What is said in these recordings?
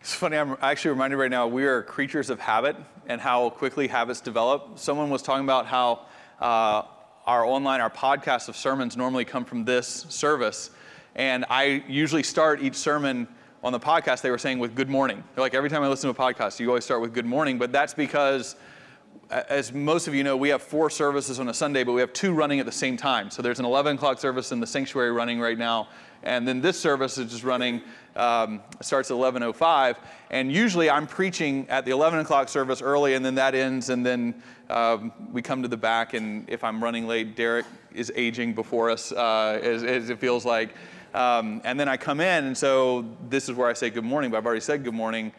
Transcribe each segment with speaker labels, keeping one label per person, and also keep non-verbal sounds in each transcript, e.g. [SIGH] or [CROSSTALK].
Speaker 1: It's funny, I'm actually reminded right now we are creatures of habit and how quickly habits develop. Someone was talking about how uh, our online, our podcast of sermons normally come from this service. And I usually start each sermon on the podcast, they were saying with good morning. They're like, every time I listen to a podcast, you always start with good morning. But that's because, as most of you know, we have four services on a Sunday, but we have two running at the same time. So there's an 11 o'clock service in the sanctuary running right now. And then this service is just running, um, starts at 11.05. And usually I'm preaching at the 11 o'clock service early, and then that ends, and then um, we come to the back. And if I'm running late, Derek is aging before us, uh, as, as it feels like. Um, and then I come in, and so this is where I say good morning, but I've already said good morning.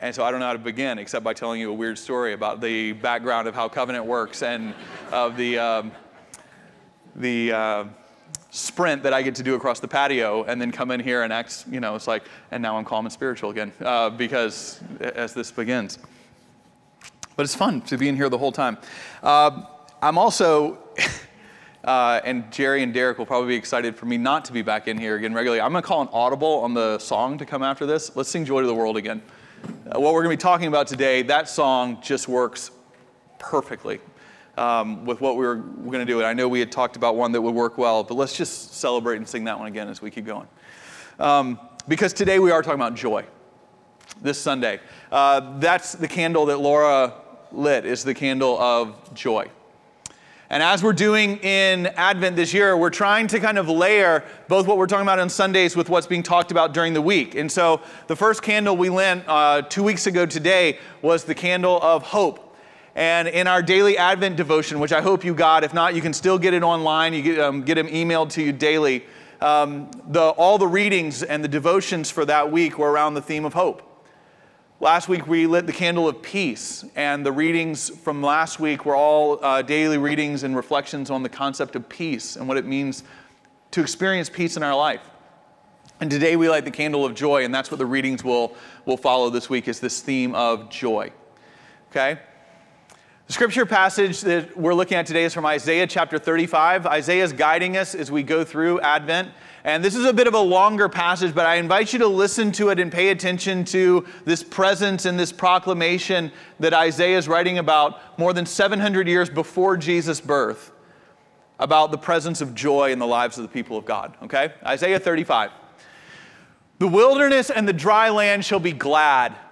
Speaker 1: And so I don't know how to begin except by telling you a weird story about the background of how covenant works and of the, um, the uh, sprint that I get to do across the patio and then come in here and act, you know, it's like, and now I'm calm and spiritual again uh, because as this begins. But it's fun to be in here the whole time. Uh, I'm also. [LAUGHS] Uh, and Jerry and Derek will probably be excited for me not to be back in here again regularly. I'm going to call an audible on the song to come after this. Let's sing Joy to the World again. Uh, what we're going to be talking about today, that song just works perfectly um, with what we were, going to do. And I know we had talked about one that would work well, but let's just celebrate and sing that one again as we keep going. Um, because today we are talking about joy. This Sunday. Uh, that's the candle that Laura lit, is the candle of joy. And as we're doing in Advent this year, we're trying to kind of layer both what we're talking about on Sundays with what's being talked about during the week. And so the first candle we lit uh, two weeks ago today was the candle of hope. And in our daily Advent devotion, which I hope you got, if not, you can still get it online. You get, um, get them emailed to you daily. Um, the, all the readings and the devotions for that week were around the theme of hope. Last week we lit the candle of peace, and the readings from last week were all uh, daily readings and reflections on the concept of peace and what it means to experience peace in our life. And today we light the candle of joy, and that's what the readings will, will follow this week is this theme of joy. Okay? The scripture passage that we're looking at today is from Isaiah chapter 35. Isaiah is guiding us as we go through Advent. And this is a bit of a longer passage, but I invite you to listen to it and pay attention to this presence and this proclamation that Isaiah is writing about more than 700 years before Jesus' birth about the presence of joy in the lives of the people of God. Okay? Isaiah 35. The wilderness and the dry land shall be glad.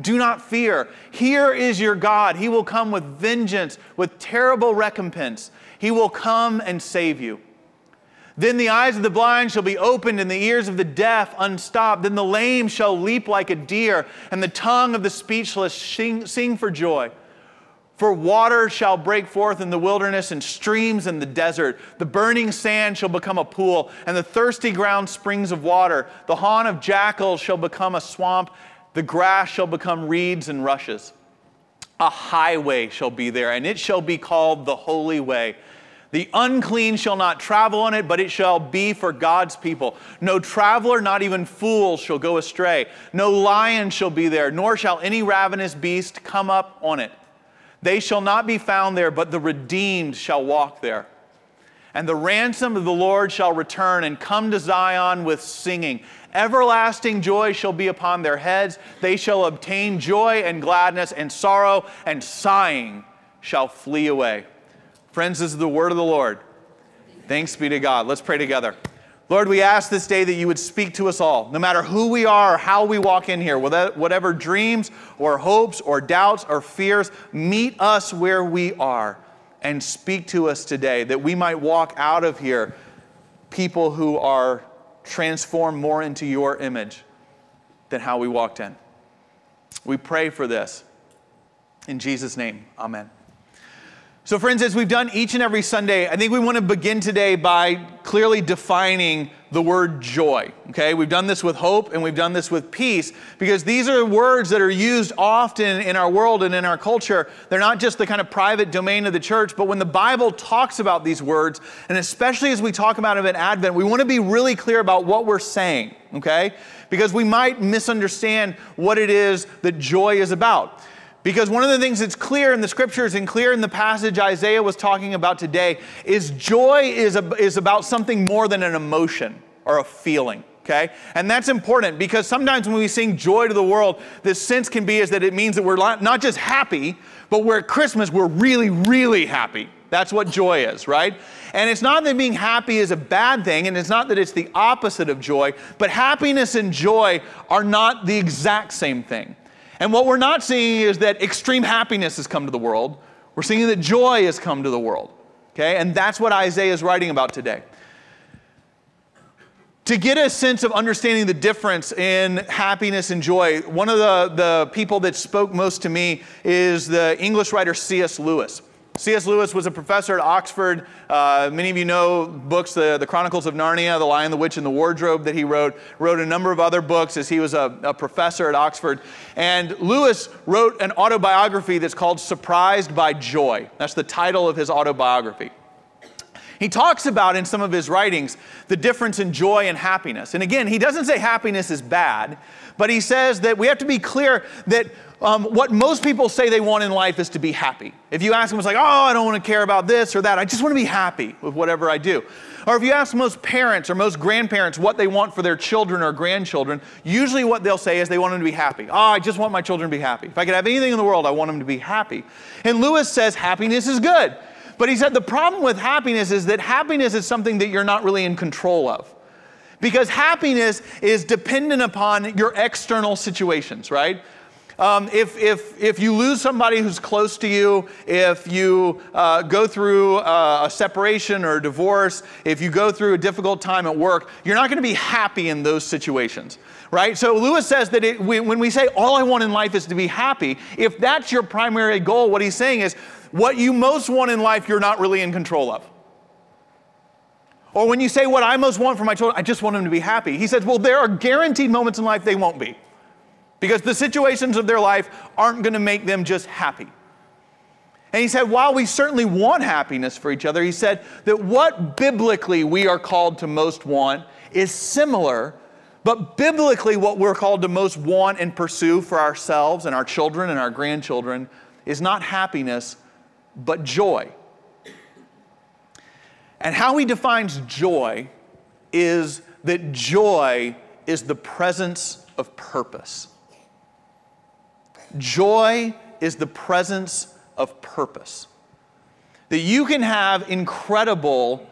Speaker 1: do not fear. Here is your God. He will come with vengeance, with terrible recompense. He will come and save you. Then the eyes of the blind shall be opened, and the ears of the deaf unstopped. Then the lame shall leap like a deer, and the tongue of the speechless sing, sing for joy. For water shall break forth in the wilderness and streams in the desert. The burning sand shall become a pool, and the thirsty ground springs of water. The haunt of jackals shall become a swamp. The grass shall become reeds and rushes. A highway shall be there, and it shall be called the Holy Way. The unclean shall not travel on it, but it shall be for God's people. No traveler, not even fool, shall go astray. No lion shall be there, nor shall any ravenous beast come up on it. They shall not be found there, but the redeemed shall walk there. And the ransom of the Lord shall return and come to Zion with singing. Everlasting joy shall be upon their heads. They shall obtain joy and gladness, and sorrow and sighing shall flee away. Friends, this is the word of the Lord. Thanks be to God. Let's pray together. Lord, we ask this day that you would speak to us all, no matter who we are or how we walk in here, whatever dreams or hopes or doubts or fears, meet us where we are and speak to us today that we might walk out of here people who are transformed more into your image than how we walked in. We pray for this. In Jesus' name, amen. So, friends, as we've done each and every Sunday, I think we want to begin today by clearly defining the word joy. Okay, we've done this with hope and we've done this with peace because these are words that are used often in our world and in our culture. They're not just the kind of private domain of the church, but when the Bible talks about these words, and especially as we talk about them in Advent, we want to be really clear about what we're saying. Okay, because we might misunderstand what it is that joy is about. Because one of the things that's clear in the scriptures and clear in the passage Isaiah was talking about today is joy is, a, is about something more than an emotion or a feeling. Okay? And that's important because sometimes when we sing joy to the world, the sense can be is that it means that we're not just happy, but we're at Christmas, we're really, really happy. That's what joy is, right? And it's not that being happy is a bad thing, and it's not that it's the opposite of joy, but happiness and joy are not the exact same thing. And what we're not seeing is that extreme happiness has come to the world. We're seeing that joy has come to the world. Okay? And that's what Isaiah is writing about today. To get a sense of understanding the difference in happiness and joy, one of the, the people that spoke most to me is the English writer C.S. Lewis. C.S. Lewis was a professor at Oxford. Uh, many of you know books, the, the Chronicles of Narnia, The Lion, the Witch, and the Wardrobe that he wrote. Wrote a number of other books as he was a, a professor at Oxford. And Lewis wrote an autobiography that's called Surprised by Joy. That's the title of his autobiography. He talks about in some of his writings the difference in joy and happiness. And again, he doesn't say happiness is bad, but he says that we have to be clear that um, what most people say they want in life is to be happy. If you ask them, it's like, oh, I don't want to care about this or that. I just want to be happy with whatever I do. Or if you ask most parents or most grandparents what they want for their children or grandchildren, usually what they'll say is they want them to be happy. Oh, I just want my children to be happy. If I could have anything in the world, I want them to be happy. And Lewis says happiness is good. But he said the problem with happiness is that happiness is something that you're not really in control of. Because happiness is dependent upon your external situations, right? Um, if, if, if you lose somebody who's close to you, if you uh, go through uh, a separation or a divorce, if you go through a difficult time at work, you're not going to be happy in those situations, right? So Lewis says that it, we, when we say all I want in life is to be happy, if that's your primary goal, what he's saying is what you most want in life, you're not really in control of. Or when you say, What I most want for my children, I just want them to be happy. He says, Well, there are guaranteed moments in life they won't be because the situations of their life aren't going to make them just happy. And he said, while we certainly want happiness for each other, he said that what biblically we are called to most want is similar, but biblically what we're called to most want and pursue for ourselves and our children and our grandchildren is not happiness, but joy. And how he defines joy is that joy is the presence of purpose. Joy is the presence of purpose. That you can have incredible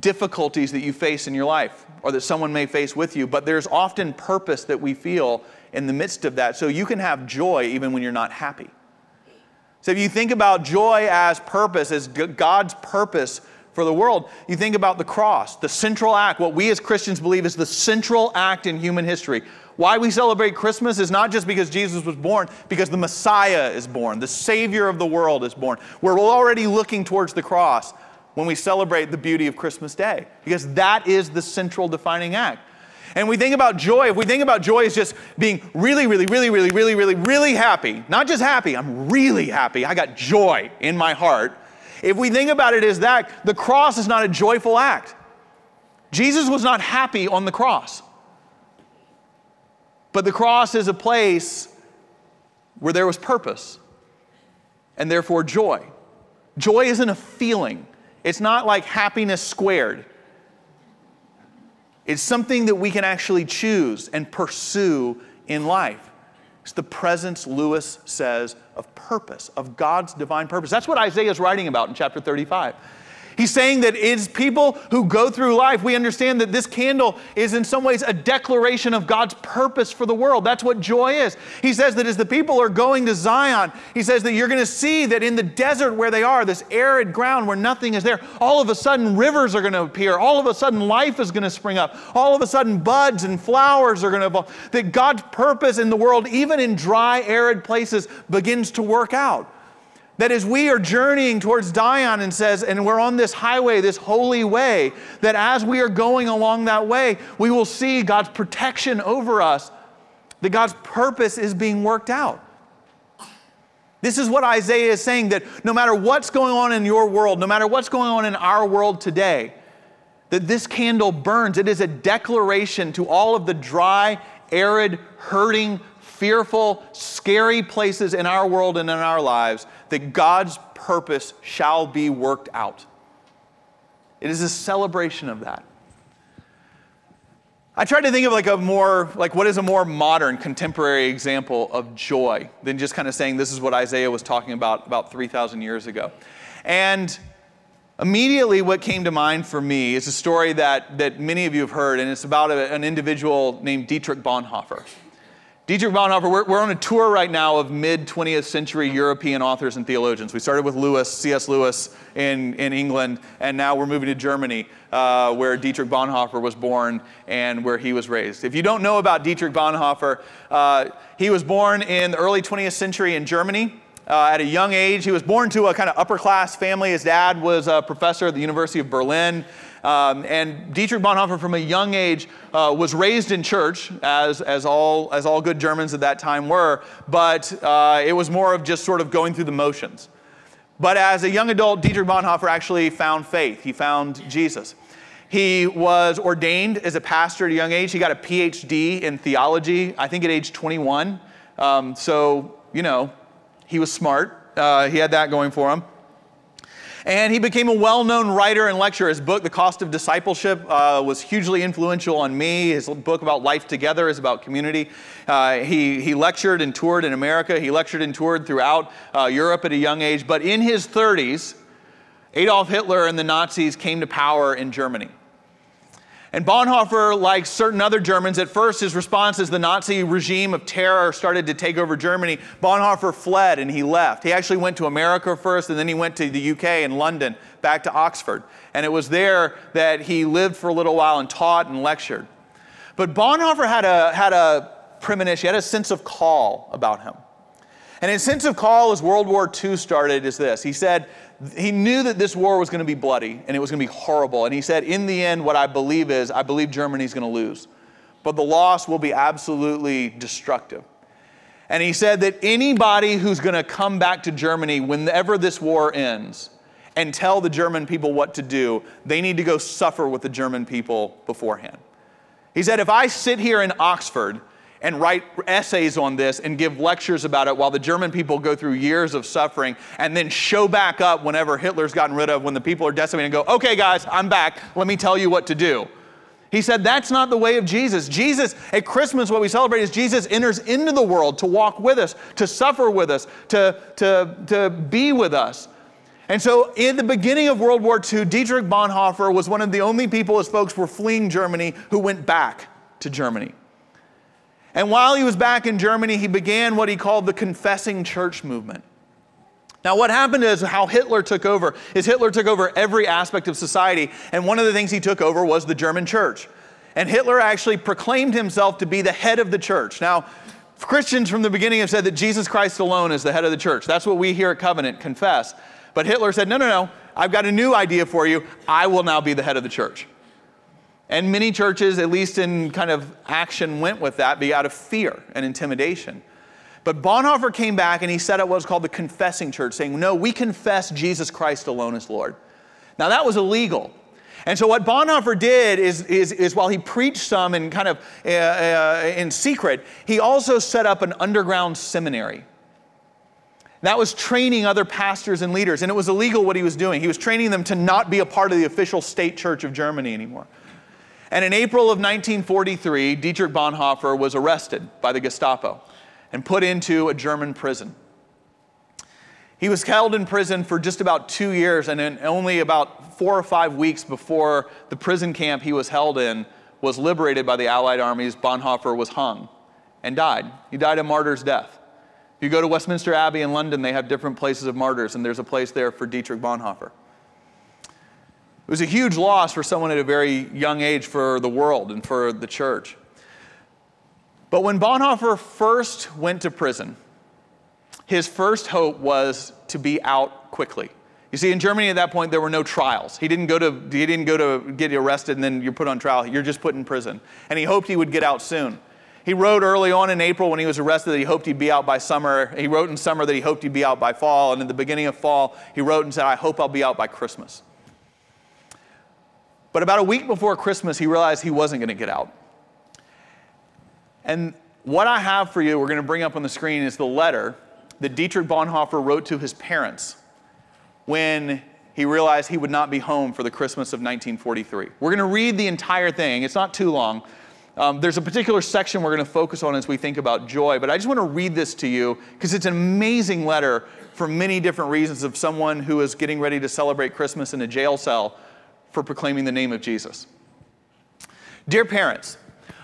Speaker 1: difficulties that you face in your life or that someone may face with you, but there's often purpose that we feel in the midst of that. So you can have joy even when you're not happy. So if you think about joy as purpose, as God's purpose for the world, you think about the cross, the central act, what we as Christians believe is the central act in human history. Why we celebrate Christmas is not just because Jesus was born, because the Messiah is born, the Savior of the world is born. We're already looking towards the cross when we celebrate the beauty of Christmas Day, because that is the central defining act. And we think about joy, if we think about joy as just being really, really, really, really, really, really, really happy, not just happy, I'm really happy, I got joy in my heart. If we think about it as that, the cross is not a joyful act. Jesus was not happy on the cross. But the cross is a place where there was purpose and therefore joy. Joy isn't a feeling, it's not like happiness squared. It's something that we can actually choose and pursue in life. It's the presence, Lewis says, of purpose, of God's divine purpose. That's what Isaiah is writing about in chapter 35. He's saying that it's people who go through life, we understand that this candle is in some ways a declaration of God's purpose for the world. That's what joy is. He says that as the people are going to Zion, he says that you're going to see that in the desert where they are, this arid ground where nothing is there, all of a sudden rivers are going to appear. All of a sudden life is going to spring up. All of a sudden buds and flowers are going to evolve. That God's purpose in the world, even in dry, arid places, begins to work out. That as we are journeying towards Zion and says, and we're on this highway, this holy way, that as we are going along that way, we will see God's protection over us, that God's purpose is being worked out. This is what Isaiah is saying that no matter what's going on in your world, no matter what's going on in our world today, that this candle burns. It is a declaration to all of the dry, arid, hurting, fearful, scary places in our world and in our lives that God's purpose shall be worked out. It is a celebration of that. I tried to think of like a more, like what is a more modern, contemporary example of joy than just kind of saying this is what Isaiah was talking about about 3,000 years ago. And immediately what came to mind for me is a story that, that many of you have heard, and it's about a, an individual named Dietrich Bonhoeffer. Dietrich Bonhoeffer, we're, we're on a tour right now of mid 20th century European authors and theologians. We started with Lewis, C.S. Lewis in, in England, and now we're moving to Germany, uh, where Dietrich Bonhoeffer was born and where he was raised. If you don't know about Dietrich Bonhoeffer, uh, he was born in the early 20th century in Germany. Uh, at a young age, he was born to a kind of upper class family. His dad was a professor at the University of Berlin. Um, and Dietrich Bonhoeffer, from a young age, uh, was raised in church, as, as, all, as all good Germans at that time were, but uh, it was more of just sort of going through the motions. But as a young adult, Dietrich Bonhoeffer actually found faith. He found Jesus. He was ordained as a pastor at a young age. He got a PhD in theology, I think at age 21. Um, so, you know, he was smart. Uh, he had that going for him. And he became a well known writer and lecturer. His book, The Cost of Discipleship, uh, was hugely influential on me. His book about life together is about community. Uh, he, he lectured and toured in America. He lectured and toured throughout uh, Europe at a young age. But in his 30s, Adolf Hitler and the Nazis came to power in Germany. And Bonhoeffer, like certain other Germans, at first his response as the Nazi regime of terror started to take over Germany, Bonhoeffer fled and he left. He actually went to America first and then he went to the UK and London, back to Oxford. And it was there that he lived for a little while and taught and lectured. But Bonhoeffer had a, had a premonition, he had a sense of call about him. And his sense of call as World War II started is this. He said, he knew that this war was going to be bloody and it was going to be horrible. And he said, in the end, what I believe is, I believe Germany's going to lose. But the loss will be absolutely destructive. And he said that anybody who's going to come back to Germany whenever this war ends and tell the German people what to do, they need to go suffer with the German people beforehand. He said, if I sit here in Oxford and write essays on this and give lectures about it while the German people go through years of suffering and then show back up whenever Hitler's gotten rid of, when the people are decimated, and go, okay, guys, I'm back. Let me tell you what to do. He said that's not the way of Jesus. Jesus, at Christmas, what we celebrate is Jesus enters into the world to walk with us, to suffer with us, to, to, to be with us. And so, in the beginning of World War II, Dietrich Bonhoeffer was one of the only people, as folks were fleeing Germany, who went back to Germany. And while he was back in Germany, he began what he called the confessing church movement. Now, what happened is how Hitler took over is Hitler took over every aspect of society, and one of the things he took over was the German church. And Hitler actually proclaimed himself to be the head of the church. Now, Christians from the beginning have said that Jesus Christ alone is the head of the church. That's what we here at Covenant confess. But Hitler said, no, no, no, I've got a new idea for you. I will now be the head of the church. And many churches, at least in kind of action, went with that, be out of fear and intimidation. But Bonhoeffer came back and he set up what was called the confessing church, saying, No, we confess Jesus Christ alone as Lord. Now, that was illegal. And so, what Bonhoeffer did is, is, is while he preached some in kind of uh, uh, in secret, he also set up an underground seminary. That was training other pastors and leaders, and it was illegal what he was doing. He was training them to not be a part of the official state church of Germany anymore. And in April of 1943, Dietrich Bonhoeffer was arrested by the Gestapo and put into a German prison. He was held in prison for just about two years, and in only about four or five weeks before the prison camp he was held in was liberated by the Allied armies, Bonhoeffer was hung and died. He died a martyr's death. If you go to Westminster Abbey in London, they have different places of martyrs, and there's a place there for Dietrich Bonhoeffer. It was a huge loss for someone at a very young age for the world and for the church. But when Bonhoeffer first went to prison, his first hope was to be out quickly. You see, in Germany at that point, there were no trials. He didn't go to, he didn't go to get arrested and then you're put on trial. You're just put in prison. And he hoped he would get out soon. He wrote early on in April when he was arrested that he hoped he'd be out by summer. He wrote in summer that he hoped he'd be out by fall. And in the beginning of fall, he wrote and said, I hope I'll be out by Christmas. But about a week before Christmas, he realized he wasn't going to get out. And what I have for you, we're going to bring up on the screen, is the letter that Dietrich Bonhoeffer wrote to his parents when he realized he would not be home for the Christmas of 1943. We're going to read the entire thing, it's not too long. Um, there's a particular section we're going to focus on as we think about joy, but I just want to read this to you because it's an amazing letter for many different reasons of someone who is getting ready to celebrate Christmas in a jail cell for proclaiming the name of Jesus. Dear parents,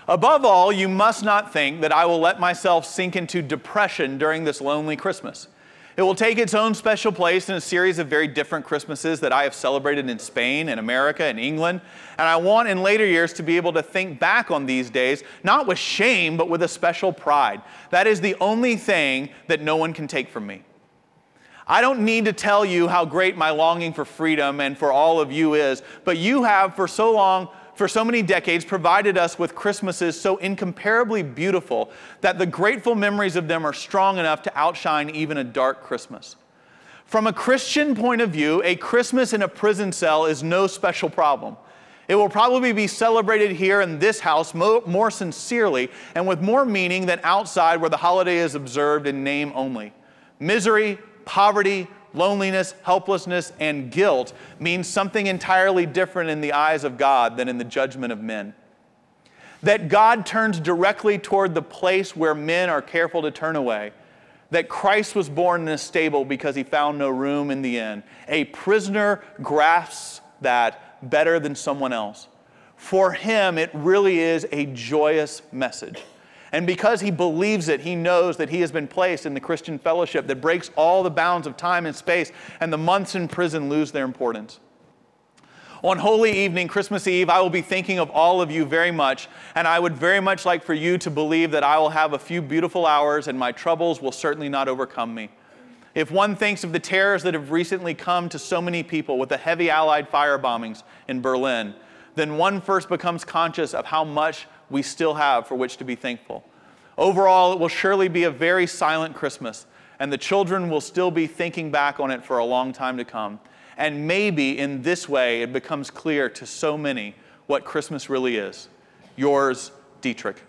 Speaker 1: above all, you must not think that I will let myself sink into depression during this lonely Christmas. It will take its own special place in a series of very different Christmases that I have celebrated in Spain and America and England. And I want in later years to be able to think back on these days, not with shame, but with a special pride. That is the only thing that no one can take from me. I don't need to tell you how great my longing for freedom and for all of you is, but you have for so long for so many decades, provided us with Christmases so incomparably beautiful that the grateful memories of them are strong enough to outshine even a dark Christmas. From a Christian point of view, a Christmas in a prison cell is no special problem. It will probably be celebrated here in this house more, sincerely and with more meaning than outside where the holiday is observed in name only. Misery, poverty, loneliness, helplessness, and guilt means something entirely different in the eyes of God than in the judgment of men. That God turns directly toward the place where men are careful to turn away. That Christ was born in a stable because he found no room in the inn. A prisoner grasps that better than someone else. For him, it really is a joyous message. And because he believes it, he knows that he has been placed in the Christian fellowship that breaks all the bounds of time and space, and the months in prison lose their importance. On Holy Evening, Christmas Eve, I will be thinking of all of you very much, and I would very much like for you to believe that I will have a few beautiful hours and my troubles will certainly not overcome me. If one thinks of the terrors that have recently come to so many people with the heavy Allied fire bombings in Berlin, then one first becomes conscious of how much we still have for which to be thankful. Overall, it will surely be a very silent Christmas, and the children will still be thinking back on it for a long time to come. And maybe in this way, it becomes clear to so many what Christmas really is. Yours, Dietrich.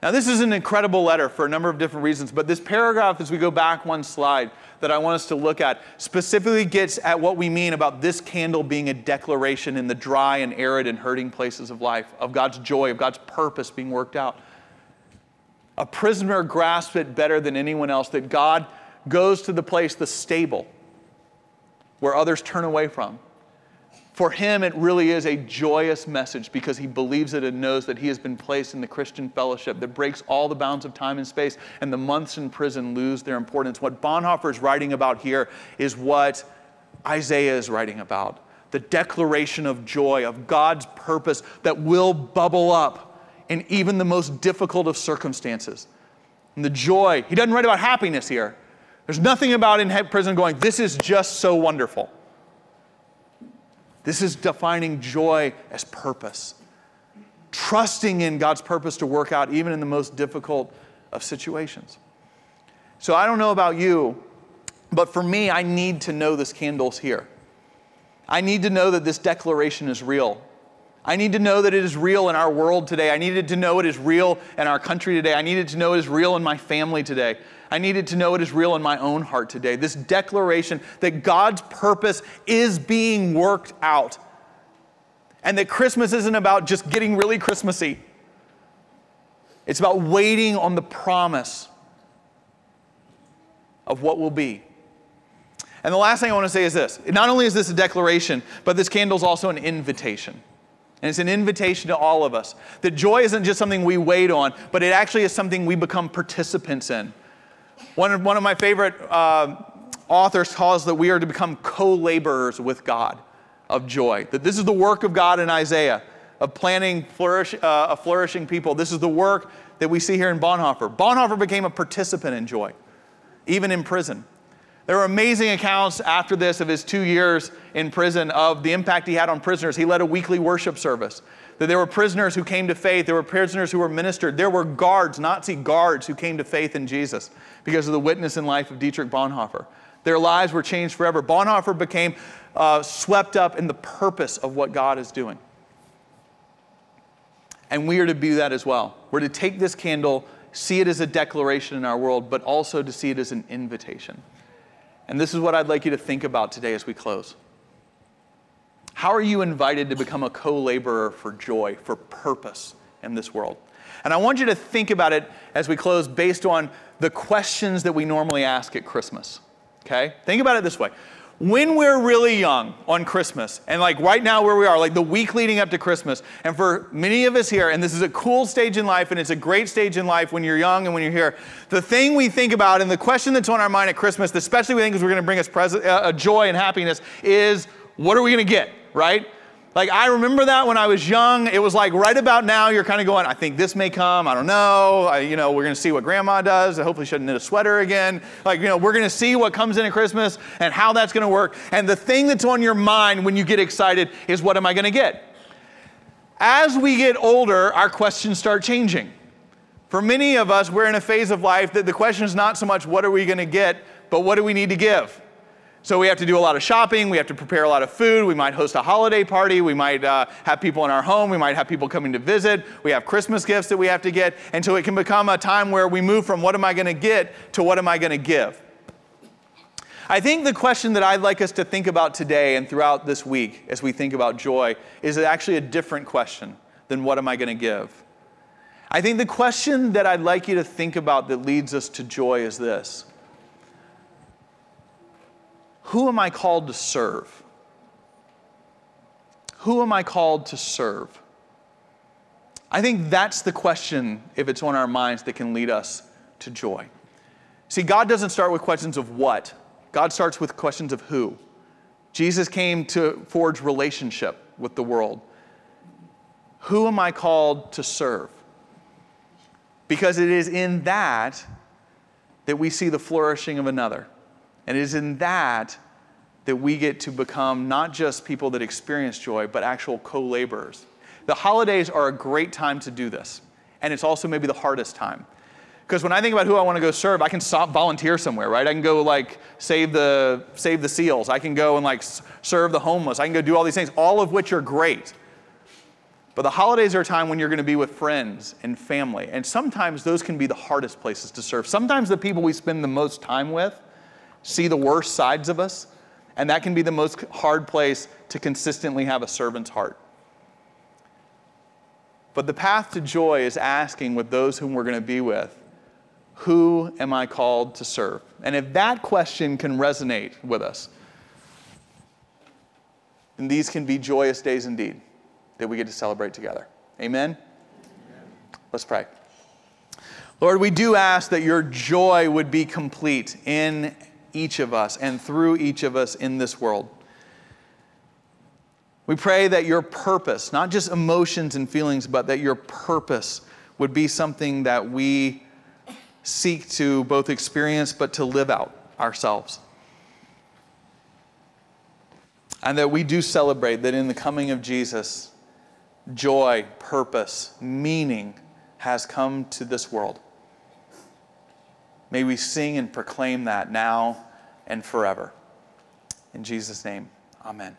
Speaker 1: Now, this is an incredible letter for a number of different reasons, but this paragraph, as we go back one slide, that I want us to look at specifically gets at what we mean about this candle being a declaration in the dry and arid and hurting places of life, of God's joy, of God's purpose being worked out. A prisoner grasps it better than anyone else that God goes to the place, the stable, where others turn away from. For him, it really is a joyous message because he believes it and knows that he has been placed in the Christian fellowship that breaks all the bounds of time and space, and the months in prison lose their importance. What Bonhoeffer is writing about here is what Isaiah is writing about the declaration of joy, of God's purpose that will bubble up in even the most difficult of circumstances. And the joy, he doesn't write about happiness here. There's nothing about in prison going, this is just so wonderful. This is defining joy as purpose, trusting in God's purpose to work out even in the most difficult of situations. So I don't know about you, but for me, I need to know this candle's here. I need to know that this declaration is real. I need to know that it is real in our world today. I needed to know it is real in our country today. I needed to know it is real in my family today. I needed to know it is real in my own heart today. This declaration that God's purpose is being worked out. And that Christmas isn't about just getting really Christmassy, it's about waiting on the promise of what will be. And the last thing I want to say is this not only is this a declaration, but this candle is also an invitation. And it's an invitation to all of us that joy isn't just something we wait on, but it actually is something we become participants in. One of, one of my favorite uh, authors calls that we are to become co laborers with God of joy. That this is the work of God in Isaiah of planting flourish, uh, a flourishing people. This is the work that we see here in Bonhoeffer. Bonhoeffer became a participant in joy. even in prison. There were amazing accounts after this of his two years in prison of the impact he had on prisoners. He led a weekly worship service. That there were prisoners who came to faith, there were prisoners who were ministered, there were guards, Nazi guards, who came to faith in Jesus because of the witness and life of Dietrich Bonhoeffer. Their lives were changed forever. Bonhoeffer became uh, swept up in the purpose of what God is doing. And we are to be that as well. We're to take this candle, see it as a declaration in our world, but also to see it as an invitation. And this is what I'd like you to think about today as we close. How are you invited to become a co laborer for joy, for purpose in this world? And I want you to think about it as we close based on the questions that we normally ask at Christmas. Okay? Think about it this way when we're really young on Christmas, and like right now where we are, like the week leading up to Christmas, and for many of us here, and this is a cool stage in life, and it's a great stage in life when you're young and when you're here, the thing we think about and the question that's on our mind at Christmas, especially we think is we're going to bring us pres- uh, joy and happiness, is what are we going to get, right? Like, I remember that when I was young. It was like right about now, you're kind of going, I think this may come. I don't know. I, you know, we're going to see what grandma does. I hopefully doesn't knit a sweater again. Like, you know, we're going to see what comes in at Christmas and how that's going to work. And the thing that's on your mind when you get excited is, what am I going to get? As we get older, our questions start changing. For many of us, we're in a phase of life that the question is not so much, what are we going to get, but what do we need to give? So we have to do a lot of shopping. We have to prepare a lot of food. We might host a holiday party. We might uh, have people in our home. We might have people coming to visit. We have Christmas gifts that we have to get. And so it can become a time where we move from what am I going to get to what am I going to give. I think the question that I'd like us to think about today and throughout this week as we think about joy is actually a different question than what am I going to give. I think the question that I'd like you to think about that leads us to joy is this who am I called to serve? Who am I called to serve? I think that's the question, if it's on our minds, that can lead us to joy. See, God doesn't start with questions of what, God starts with questions of who. Jesus came to forge relationship with the world. Who am I called to serve? Because it is in that that we see the flourishing of another. And it is in that that we get to become not just people that experience joy, but actual co laborers. The holidays are a great time to do this, and it's also maybe the hardest time. Because when I think about who I want to go serve, I can stop volunteer somewhere, right? I can go like save the save the seals. I can go and like serve the homeless. I can go do all these things, all of which are great. But the holidays are a time when you're going to be with friends and family, and sometimes those can be the hardest places to serve. Sometimes the people we spend the most time with see the worst sides of us, and that can be the most hard place to consistently have a servant's heart. But the path to joy is asking with those whom we're going to be with, who am I called to serve? And if that question can resonate with us, then these can be joyous days indeed that we get to celebrate together. Amen? Amen. Let's pray. Lord, we do ask that your joy would be complete in each of us and through each of us in this world. We pray that your purpose, not just emotions and feelings, but that your purpose would be something that we seek to both experience but to live out ourselves. And that we do celebrate that in the coming of Jesus, joy, purpose, meaning has come to this world. May we sing and proclaim that now and forever. In Jesus' name, amen.